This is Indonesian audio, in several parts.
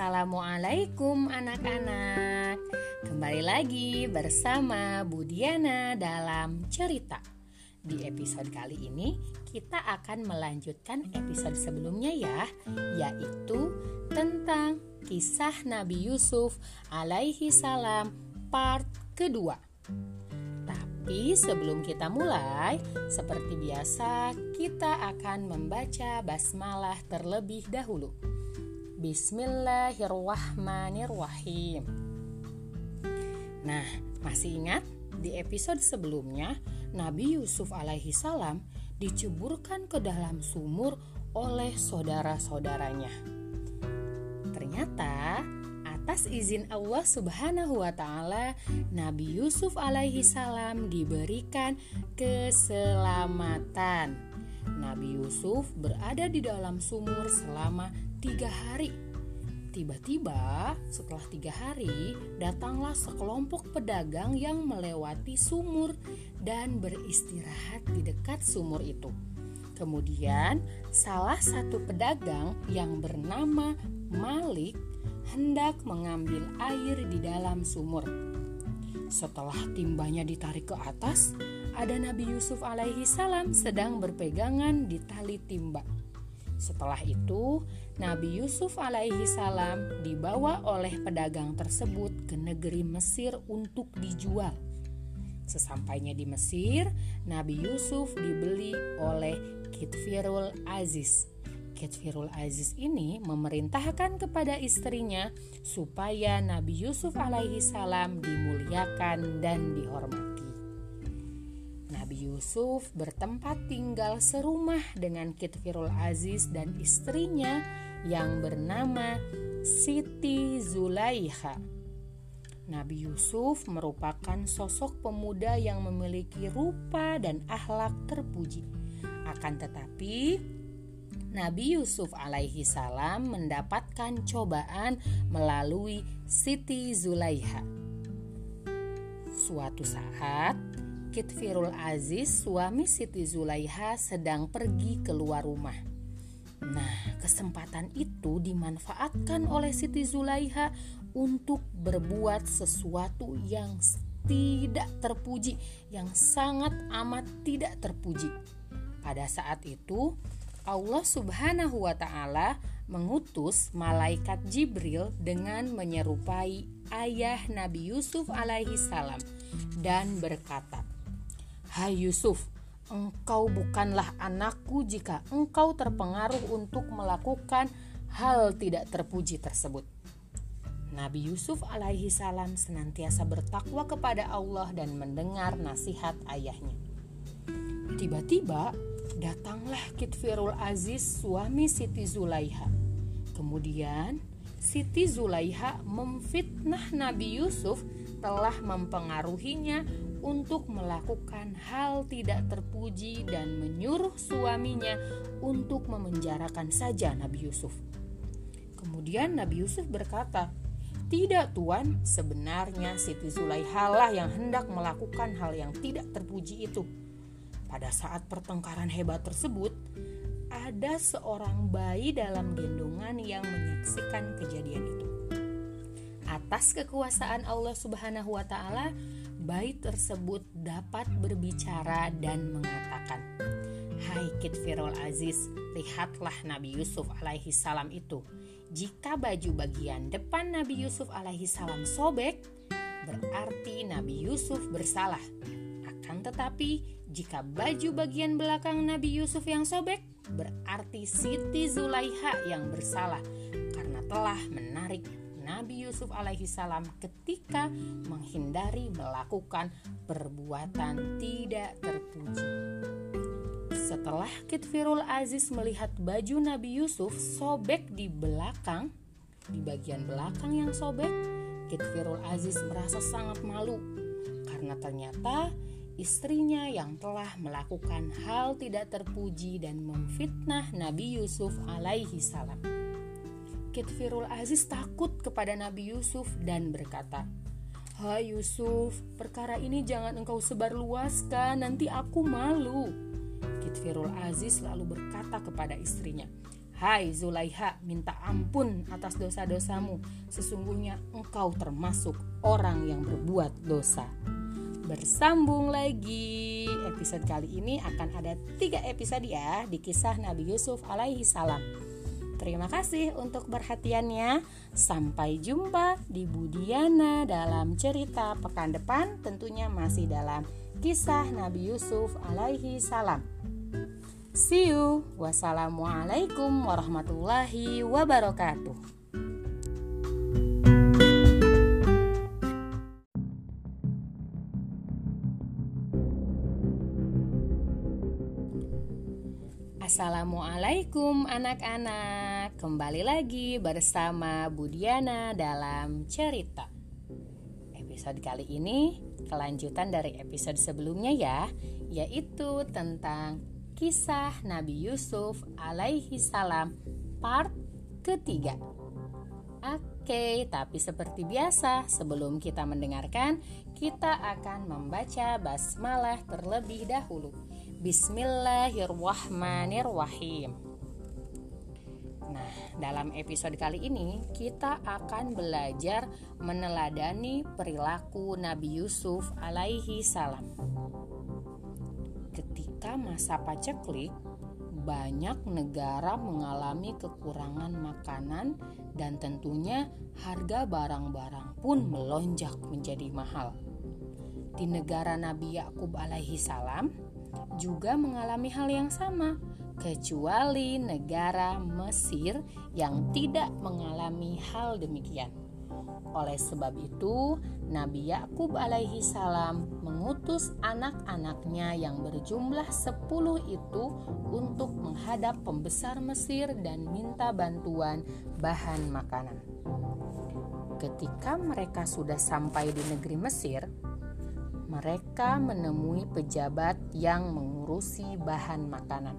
Assalamualaikum anak-anak. Kembali lagi bersama Bu Diana dalam cerita. Di episode kali ini kita akan melanjutkan episode sebelumnya ya Yaitu tentang kisah Nabi Yusuf alaihi salam part kedua. Tapi sebelum kita mulai, seperti biasa, kita akan membaca basmalah terlebih dahulu. Bismillahirrahmanirrahim. Nah, masih ingat di episode sebelumnya Nabi Yusuf alaihi salam diceburkan ke dalam sumur oleh saudara-saudaranya. Atas izin Allah Subhanahu wa taala, Nabi Yusuf alaihi salam diberikan keselamatan. Nabi Yusuf berada di dalam sumur selama tiga hari. Tiba-tiba, setelah tiga hari, datanglah sekelompok pedagang yang melewati sumur dan beristirahat di dekat sumur itu. Kemudian, salah satu pedagang yang bernama Malik hendak mengambil air di dalam sumur. Setelah timbanya ditarik ke atas, ada Nabi Yusuf alaihi salam sedang berpegangan di tali timba. Setelah itu, Nabi Yusuf alaihi salam dibawa oleh pedagang tersebut ke negeri Mesir untuk dijual. Sesampainya di Mesir, Nabi Yusuf dibeli oleh Kitfirul Aziz Firul Aziz ini memerintahkan kepada istrinya supaya Nabi Yusuf alaihi salam dimuliakan dan dihormati. Nabi Yusuf bertempat tinggal serumah dengan Firul Aziz dan istrinya yang bernama Siti Zulaiha. Nabi Yusuf merupakan sosok pemuda yang memiliki rupa dan akhlak terpuji. Akan tetapi, Nabi Yusuf alaihi salam mendapatkan cobaan melalui Siti Zulaiha. Suatu saat, Kitfirul Aziz, suami Siti Zulaiha sedang pergi keluar rumah. Nah, kesempatan itu dimanfaatkan oleh Siti Zulaiha untuk berbuat sesuatu yang tidak terpuji, yang sangat amat tidak terpuji. Pada saat itu, Allah Subhanahu wa taala mengutus malaikat Jibril dengan menyerupai ayah Nabi Yusuf alaihi salam dan berkata, "Hai Yusuf, engkau bukanlah anakku jika engkau terpengaruh untuk melakukan hal tidak terpuji tersebut." Nabi Yusuf alaihi salam senantiasa bertakwa kepada Allah dan mendengar nasihat ayahnya. Tiba-tiba Datanglah Kitfirul Aziz suami Siti Zulaiha. Kemudian Siti Zulaiha memfitnah Nabi Yusuf telah mempengaruhinya untuk melakukan hal tidak terpuji dan menyuruh suaminya untuk memenjarakan saja Nabi Yusuf. Kemudian Nabi Yusuf berkata, "Tidak, Tuan, sebenarnya Siti Zulaiha lah yang hendak melakukan hal yang tidak terpuji itu." Pada saat pertengkaran hebat tersebut, ada seorang bayi dalam gendongan yang menyaksikan kejadian itu. Atas kekuasaan Allah Subhanahu wa taala, bayi tersebut dapat berbicara dan mengatakan, "Hai Kitfirul Aziz, lihatlah Nabi Yusuf alaihi salam itu. Jika baju bagian depan Nabi Yusuf alaihi salam sobek, berarti Nabi Yusuf bersalah." Akan tetapi, jika baju bagian belakang Nabi Yusuf yang sobek, berarti Siti Zulaiha yang bersalah karena telah menarik Nabi Yusuf alaihi salam ketika menghindari melakukan perbuatan tidak terpuji. Setelah Kitfirul Aziz melihat baju Nabi Yusuf sobek di belakang, di bagian belakang yang sobek, Kitfirul Aziz merasa sangat malu karena ternyata istrinya yang telah melakukan hal tidak terpuji dan memfitnah Nabi Yusuf alaihi salam. Kitfirul Aziz takut kepada Nabi Yusuf dan berkata, Hai Yusuf, perkara ini jangan engkau sebarluaskan, nanti aku malu. Kitfirul Aziz lalu berkata kepada istrinya, Hai Zulaiha, minta ampun atas dosa-dosamu. Sesungguhnya engkau termasuk orang yang berbuat dosa. Bersambung lagi, episode kali ini akan ada tiga episode ya di kisah Nabi Yusuf alaihi salam. Terima kasih untuk perhatiannya. Sampai jumpa di Budiana dalam cerita pekan depan, tentunya masih dalam kisah Nabi Yusuf alaihi salam. See you. Wassalamualaikum warahmatullahi wabarakatuh. Assalamualaikum anak-anak Kembali lagi bersama Budiana dalam cerita Episode kali ini kelanjutan dari episode sebelumnya ya Yaitu tentang kisah Nabi Yusuf alaihi salam part ketiga. Oke, tapi seperti biasa, sebelum kita mendengarkan, kita akan membaca basmalah terlebih dahulu. Bismillahirrahmanirrahim. Nah, dalam episode kali ini kita akan belajar meneladani perilaku Nabi Yusuf alaihi salam ketika masa paceklik, banyak negara mengalami kekurangan makanan dan tentunya harga barang-barang pun melonjak menjadi mahal. Di negara Nabi Yakub alaihi salam juga mengalami hal yang sama, kecuali negara Mesir yang tidak mengalami hal demikian. Oleh sebab itu, Nabi Yakub alaihi salam mengutus anak-anaknya yang berjumlah sepuluh itu untuk menghadap pembesar Mesir dan minta bantuan bahan makanan. Ketika mereka sudah sampai di negeri Mesir, mereka menemui pejabat yang mengurusi bahan makanan.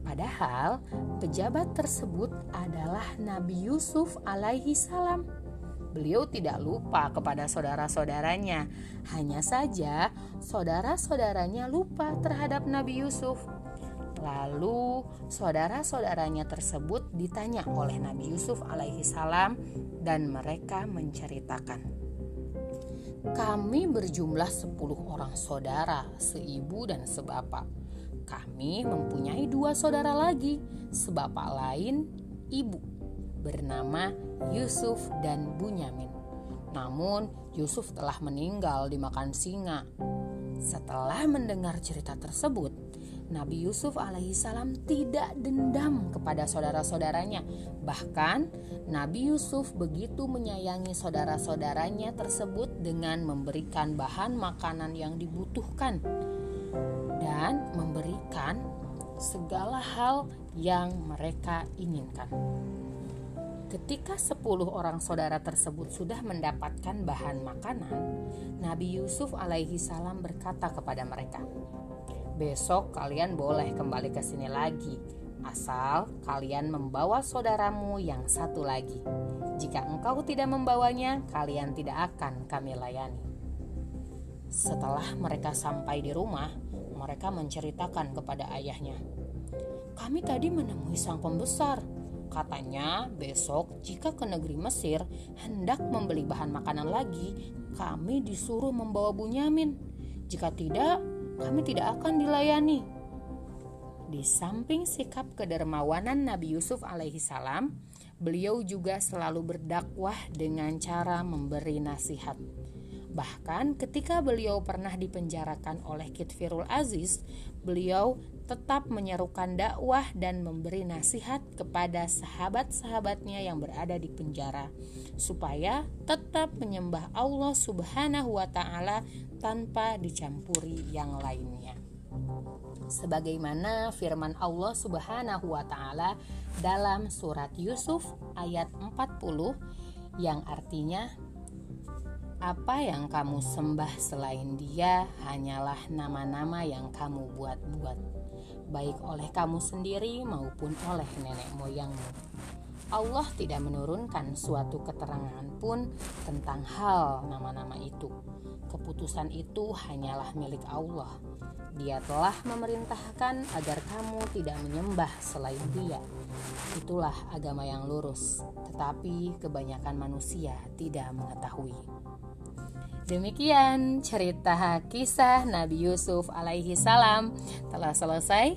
Padahal pejabat tersebut adalah Nabi Yusuf alaihi salam beliau tidak lupa kepada saudara-saudaranya. Hanya saja, saudara-saudaranya lupa terhadap Nabi Yusuf. Lalu, saudara-saudaranya tersebut ditanya oleh Nabi Yusuf alaihi salam dan mereka menceritakan. Kami berjumlah 10 orang saudara, seibu dan sebapak. Kami mempunyai dua saudara lagi, sebapak lain ibu bernama Yusuf dan Bunyamin. Namun Yusuf telah meninggal dimakan singa. Setelah mendengar cerita tersebut, Nabi Yusuf alaihissalam tidak dendam kepada saudara-saudaranya. Bahkan Nabi Yusuf begitu menyayangi saudara-saudaranya tersebut dengan memberikan bahan makanan yang dibutuhkan dan memberikan segala hal yang mereka inginkan. Ketika sepuluh orang saudara tersebut sudah mendapatkan bahan makanan, Nabi Yusuf alaihi salam berkata kepada mereka, "Besok kalian boleh kembali ke sini lagi, asal kalian membawa saudaramu yang satu lagi. Jika engkau tidak membawanya, kalian tidak akan kami layani." Setelah mereka sampai di rumah, mereka menceritakan kepada ayahnya, "Kami tadi menemui sang pembesar." Katanya, besok jika ke negeri Mesir hendak membeli bahan makanan lagi, kami disuruh membawa Bunyamin. Jika tidak, kami tidak akan dilayani. Di samping sikap kedermawanan Nabi Yusuf alaihi salam, beliau juga selalu berdakwah dengan cara memberi nasihat. Bahkan ketika beliau pernah dipenjarakan oleh Kitfirul Aziz, beliau tetap menyerukan dakwah dan memberi nasihat kepada sahabat-sahabatnya yang berada di penjara supaya tetap menyembah Allah Subhanahu wa taala tanpa dicampuri yang lainnya. Sebagaimana firman Allah Subhanahu wa taala dalam surat Yusuf ayat 40 yang artinya apa yang kamu sembah selain dia hanyalah nama-nama yang kamu buat-buat baik oleh kamu sendiri maupun oleh nenek moyangmu. Allah tidak menurunkan suatu keterangan pun tentang hal nama-nama itu. Keputusan itu hanyalah milik Allah. Dia telah memerintahkan agar kamu tidak menyembah selain Dia. Itulah agama yang lurus, tetapi kebanyakan manusia tidak mengetahui. Demikian cerita kisah Nabi Yusuf alaihi salam telah selesai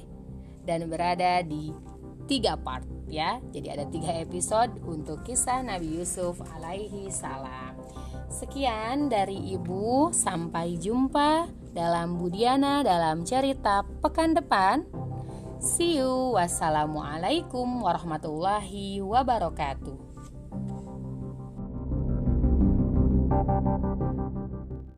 dan berada di tiga part ya. Jadi ada tiga episode untuk kisah Nabi Yusuf alaihi salam. Sekian dari Ibu, sampai jumpa dalam Budiana dalam cerita pekan depan. See you. Wassalamualaikum warahmatullahi wabarakatuh.